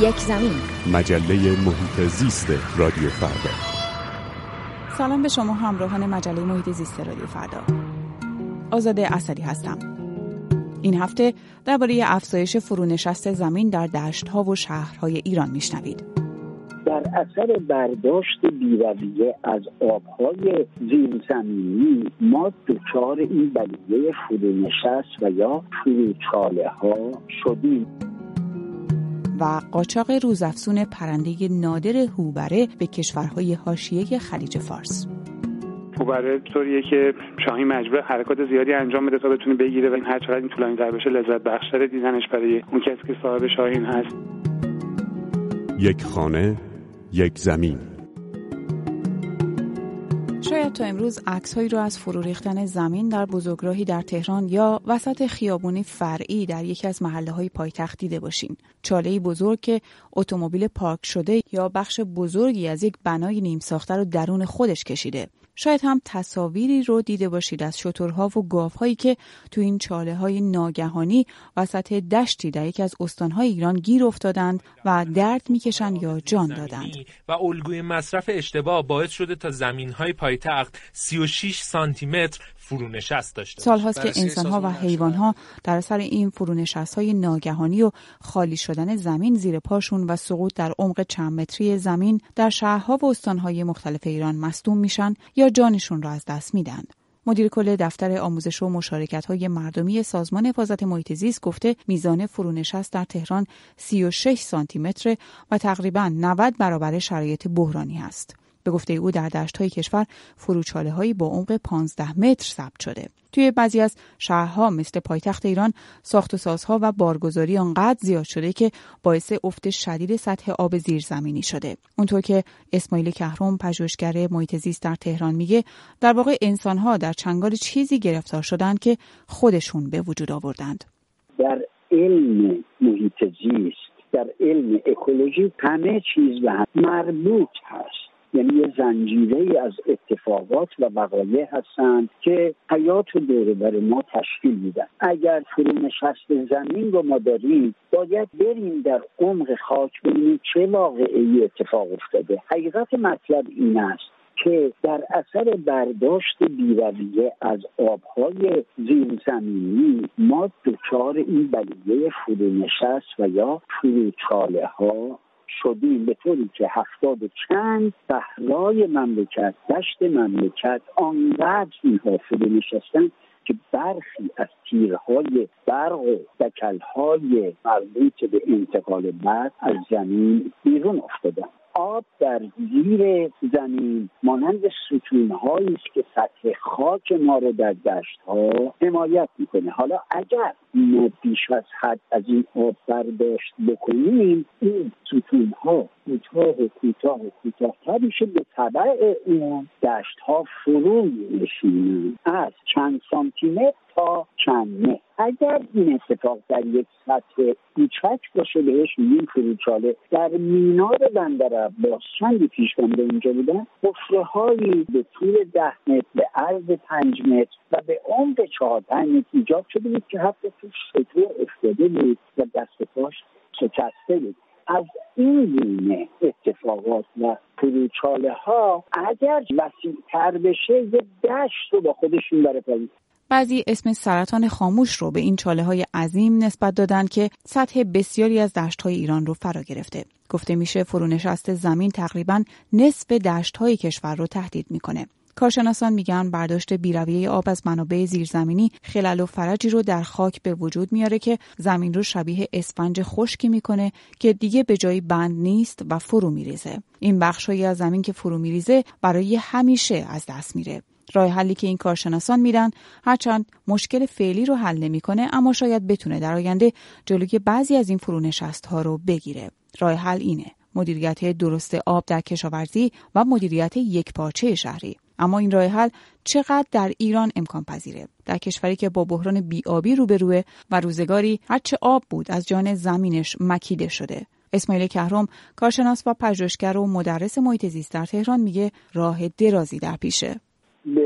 یک زمین. مجله محیط زیست رادیو فردا. سلام به شما همراهان مجله محیط زیست رادیو فردا. آزاده اصلی هستم. این هفته درباره افزایش فرونشست زمین در دشتها و شهرهای ایران میشنوید. در اثر برداشت بیرویه از آبهای زیرزمینی ما دچار این بلیه فرونشست و یا فروچاله ها شدیم. و قاچاق روزافزون پرنده نادر هوبره به کشورهای حاشیه خلیج فارس. هوبره طوریه که شاهین مجبور حرکات زیادی انجام بده تا بتونه بگیره و این هر چقدر این طولانی تر بشه لذت بخشتر دیدنش برای اون کسی که صاحب شاهین هست. یک خانه یک زمین. تا امروز عکسهایی رو از فرو ریختن زمین در بزرگراهی در تهران یا وسط خیابونی فرعی در یکی از محله های پایتخت دیده باشین. چاله بزرگ که اتومبیل پارک شده یا بخش بزرگی از یک بنای نیم ساخته رو درون خودش کشیده. شاید هم تصاویری رو دیده باشید از شترها و گاوهایی که تو این چاله های ناگهانی وسط دشتی در یکی از استانهای ایران گیر افتادند و درد می‌کشند یا جان دادند. و الگوی مصرف اشتباه باعث شده تا زمین های پایتخت 36 سانتی متر فرونشست داشته سالهاست که انسانها و حیوانها در اثر این فرونشست های ناگهانی و خالی شدن زمین زیر پاشون و سقوط در عمق چند متری زمین در شهرها و استانهای مختلف ایران مصدوم میشن یا جانشون را از دست میدن. مدیر کل دفتر آموزش و مشارکت های مردمی سازمان حفاظت محیط زیست گفته میزان فرونشست در تهران 36 سانتی متر و تقریبا 90 برابر شرایط بحرانی است. به گفته او در دشت های کشور فروچاله هایی با عمق 15 متر ثبت شده. توی بعضی از شهرها مثل پایتخت ایران ساخت و سازها و بارگذاری آنقدر زیاد شده که باعث افت شدید سطح آب زیرزمینی شده. اونطور که اسماعیل کهرم پژوهشگر محیط زیست در تهران میگه در واقع انسانها در چنگال چیزی گرفتار شدند که خودشون به وجود آوردند. در علم محیط زیست در علم اکولوژی همه چیز به هم مربوط هست یعنی یه زنجیره از اتفاقات و وقایع هستند که حیات و دور ما تشکیل میدن. اگر فرونشست زمین رو ما داریم باید بریم در عمق خاک ببینیم چه واقعی اتفاق افتاده. حقیقت مطلب این است که در اثر برداشت بیرویه از آبهای زیرزمینی ما دچار این بلیه فرونشست و یا فروچاله ها شدیم به طوری که هفتاد و چند صحرای مملکت دشت مملکت آنقدر اینها فرو نشستن که برخی از تیرهای برق و دکلهای مربوط به انتقال برق از زمین بیرون افتادن. آب در زیر زمین مانند ستون است که سطح خاک ما رو در دشت ها حمایت می‌کنه. حالا اگر ما بیش از حد از این آب برداشت بکنیم این ستون ها کوتاه کوتاه و کوتاهتر میشه به طبع اون دشت ها فرو نشینن از چند سانتیمتر تا چند متر اگر این اتفاق در یک سطح کوچک باشه بهش میگیم فروچاله. در مینار بندر عباس چندی پیش به اینجا بودن؟ حفره هایی به طول ده متر به عرض پنج متر و به عمق چهار پنج متر ایجاد شده بود که حتی توش شطور افتاده بود و دست پاش شکسته بود. از این گونه اتفاقات و فروچاله ها اگر وسیعتر بشه یه دشت رو با خودشون پایین بعضی اسم سرطان خاموش رو به این چاله های عظیم نسبت دادن که سطح بسیاری از دشت های ایران رو فرا گرفته. گفته میشه فرونشست زمین تقریبا نصف دشت های کشور رو تهدید می‌کنه. کارشناسان میگن برداشت بیرویه آب از منابع زیرزمینی خلل و فرجی رو در خاک به وجود میاره که زمین رو شبیه اسفنج خشکی می‌کنه که دیگه به جایی بند نیست و فرو میریزه این بخشهایی از زمین که فرو میریزه برای همیشه از دست میره راه حلی که این کارشناسان میدن هرچند مشکل فعلی رو حل نمی‌کنه اما شاید بتونه در آینده جلوی بعضی از این فرونشست ها رو بگیره. راه حل اینه. مدیریت درست آب در کشاورزی و مدیریت یک پارچه شهری. اما این راه حل چقدر در ایران امکان پذیره؟ در کشوری که با بحران بیابی روبروه و روزگاری هرچه آب بود از جان زمینش مکیده شده. اسماعیل کهرم کارشناس و پژوهشگر و مدرس محیط زیست در تهران میگه راه درازی در پیشه.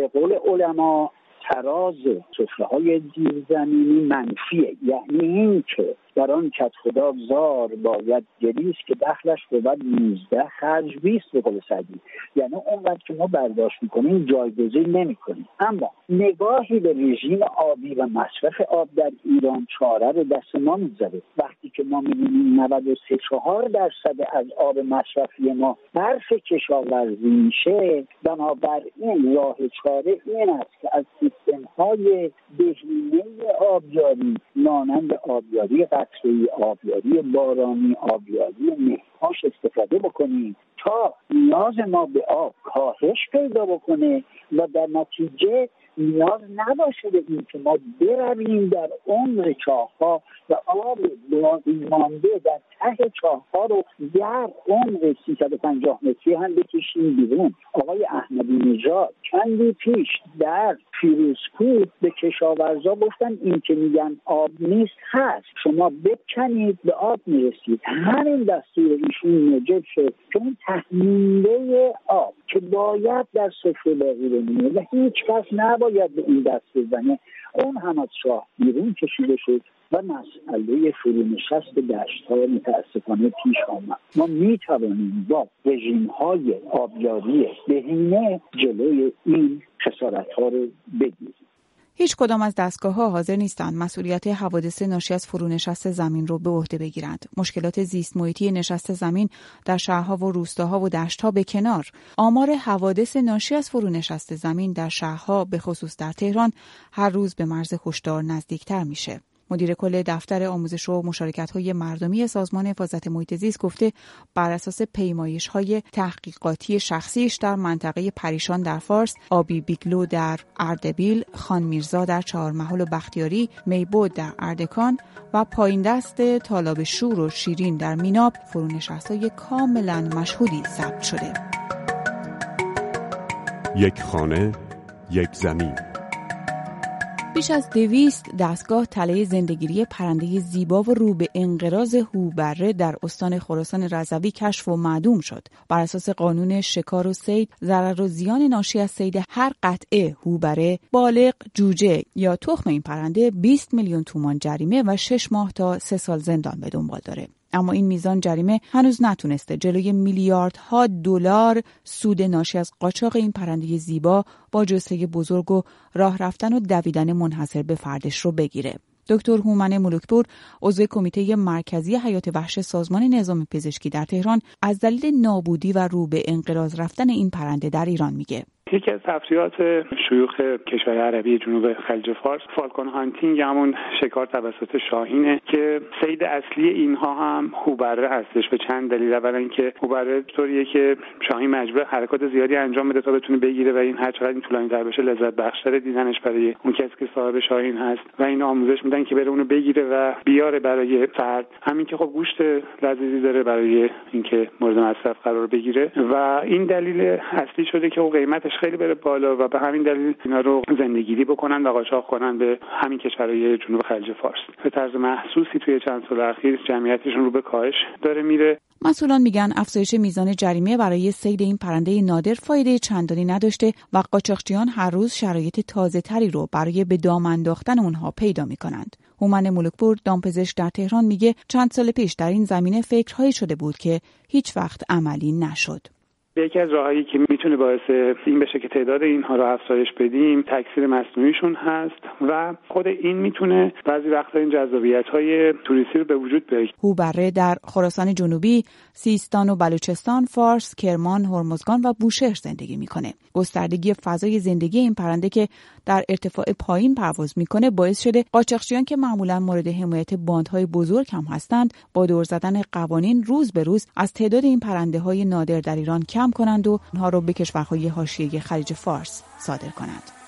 به قول علما تراز سفره های زیرزمینی منفیه. یعنی اینکه در آن کت خدا زار باید گریست که دخلش بود 19 خرج 20 به قول سعدی. یعنی اونقدر که ما برداشت می‌کنیم جایگزین نمی‌کنیم. اما نگاهی به رژیم آبی و مصرف آب در ایران چاره رو دست ما می‌ذاره وقتی که ما می‌بینیم 93 4 درصد از آب مصرفی ما برف کشاورزی میشه بنابراین راه چاره این است که از سیستم های بهینه آبیاری مانند آبیاری قطره آبیاری بارانی آبیاری مهاش استفاده بکنیم تا نیاز ما به آب کاهش پیدا بکنه و در نتیجه نیاز نباشه به این که ما برویم در عمر چاهها و آب باقی مانده در ته چاهها رو در عمر 350 متری هم بکشیم بیرون. آقای احمدی نژاد چندی پیش در فیروزکوه به کشاورزا گفتن این که میگن آب نیست هست. شما بکنید به آب می‌رسید. همین دستور ایشون موجب شد اون تحمیله آب که باید در سفره باقی بمونه و هیچ کس نباید به این دست بزنه. اون هم از شاه بیرون کشیده شد و مسئله فرونشست دشت های متاسفانه پیش آمد. ما می توانیم با رژیم های آبیاری بهینه جلوی این خسارت ها رو بگیریم. هیچ کدام از دستگاه ها حاضر نیستند مسئولیت حوادث ناشی از فرونشست زمین رو به عهده بگیرند. مشکلات زیست محیطی نشست زمین در شهرها و روستاها و دشتها به کنار. آمار حوادث ناشی از فرونشست زمین در شهرها به خصوص در تهران هر روز به مرز هشدار نزدیکتر میشه. مدیر کل دفتر آموزش و مشارکت های مردمی سازمان حفاظت محیط زیست گفته بر اساس پیمایش های تحقیقاتی شخصیش در منطقه پریشان در فارس، آبی بیگلو در اردبیل، خان میرزا در چهارمحل و بختیاری، میبود در اردکان و پایین دست طالاب شور و شیرین در میناب فرونشست های کاملا مشهودی ثبت شده. یک خانه، یک زمین بیش از دویست دستگاه تله زندگیری پرنده زیبا و رو به انقراض هوبره در استان خراسان رضوی کشف و معدوم شد. بر اساس قانون شکار و سید ضرر و زیان ناشی از سید هر قطعه هوبره بالغ جوجه یا تخم این پرنده 20 میلیون تومان جریمه و 6 ماه تا 3 سال زندان به دنبال داره. اما این میزان جریمه هنوز نتونسته جلوی میلیاردها دلار سود ناشی از قاچاق این پرنده زیبا با جسته بزرگ و راه رفتن و دویدن منحصر به فردش رو بگیره. دکتر هومن ملکپور عضو کمیته مرکزی حیات وحش سازمان نظام پزشکی در تهران از دلیل نابودی و رو به انقراض رفتن این پرنده در ایران میگه. یکی از تفریحات شیوخ کشور عربی جنوب خلیج فارس فالکون هانتینگ همون شکار توسط شاهینه که سید اصلی اینها هم هوبره هستش. به چند دلیل اولا اینکه هوبره طوریه که شاهین مجبور حرکات زیادی انجام بده تا بتونه بگیره و این هر چقدر این طولانی تر بشه لذت بخشتر دیدنش برای اون کسی که صاحب شاهین هست و این آموزش میدن که بره اونو بگیره و بیاره برای فرد. همین که خب گوشت لذیذی داره برای اینکه مورد مصرف قرار بگیره. و این دلیل اصلی شده که او قیمتش خیلی بره بالا و به همین دلیل اینا رو زندگیری بکنن و قاچاق کنن به همین کشورهای جنوب خلیج فارس. به طرز محسوسی توی چند سال اخیر جمعیتشون رو به کاهش داره میره. مسئولان میگن افزایش میزان جریمه برای سید این پرنده نادر فایده چندانی نداشته و قاچاقچیان هر روز شرایط تازه تری رو برای به دام انداختن اونها پیدا می‌کنند. هومن ملکپور دامپزشک در تهران میگه چند سال پیش در این زمینه فکرهایی شده بود که هیچ وقت عملی نشد. یکی از راههایی که می‌تونه باعث این بشه که تعداد اینها رو افزایش بدیم تکثیر مصنوعیشون هست و خود این می‌تونه بعضی وقتا این جذابیت های توریستی رو به وجود بیاره. هوبره در خراسان جنوبی سیستان و بلوچستان فارس کرمان هرمزگان و بوشهر زندگی می‌کنه. گستردگی فضای زندگی این پرنده که در ارتفاع پایین پرواز می‌کنه باعث شده قاچاقچیان که معمولا مورد حمایت باندهای بزرگ هم هستند با دور زدن قوانین روز به روز از تعداد این پرنده های نادر در ایران کم کنند و آنها را به کشورهای حاشیه خلیج فارس صادر کند.